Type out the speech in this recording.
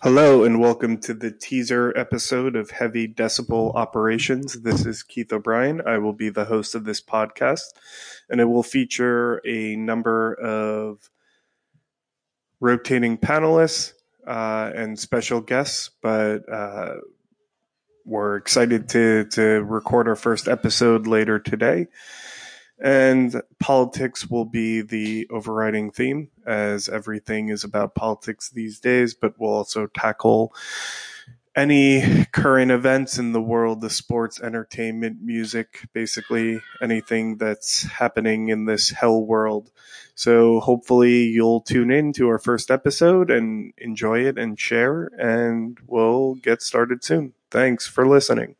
Hello and welcome to the teaser episode of Heavy Decibel Operations. This is Keith O'Brien. I will be the host of this podcast, and it will feature a number of rotating panelists uh, and special guests. But uh, we're excited to to record our first episode later today. And politics will be the overriding theme, as everything is about politics these days, but we'll also tackle any current events in the world the sports, entertainment, music, basically anything that's happening in this hell world. So hopefully you'll tune in to our first episode and enjoy it and share, and we'll get started soon. Thanks for listening.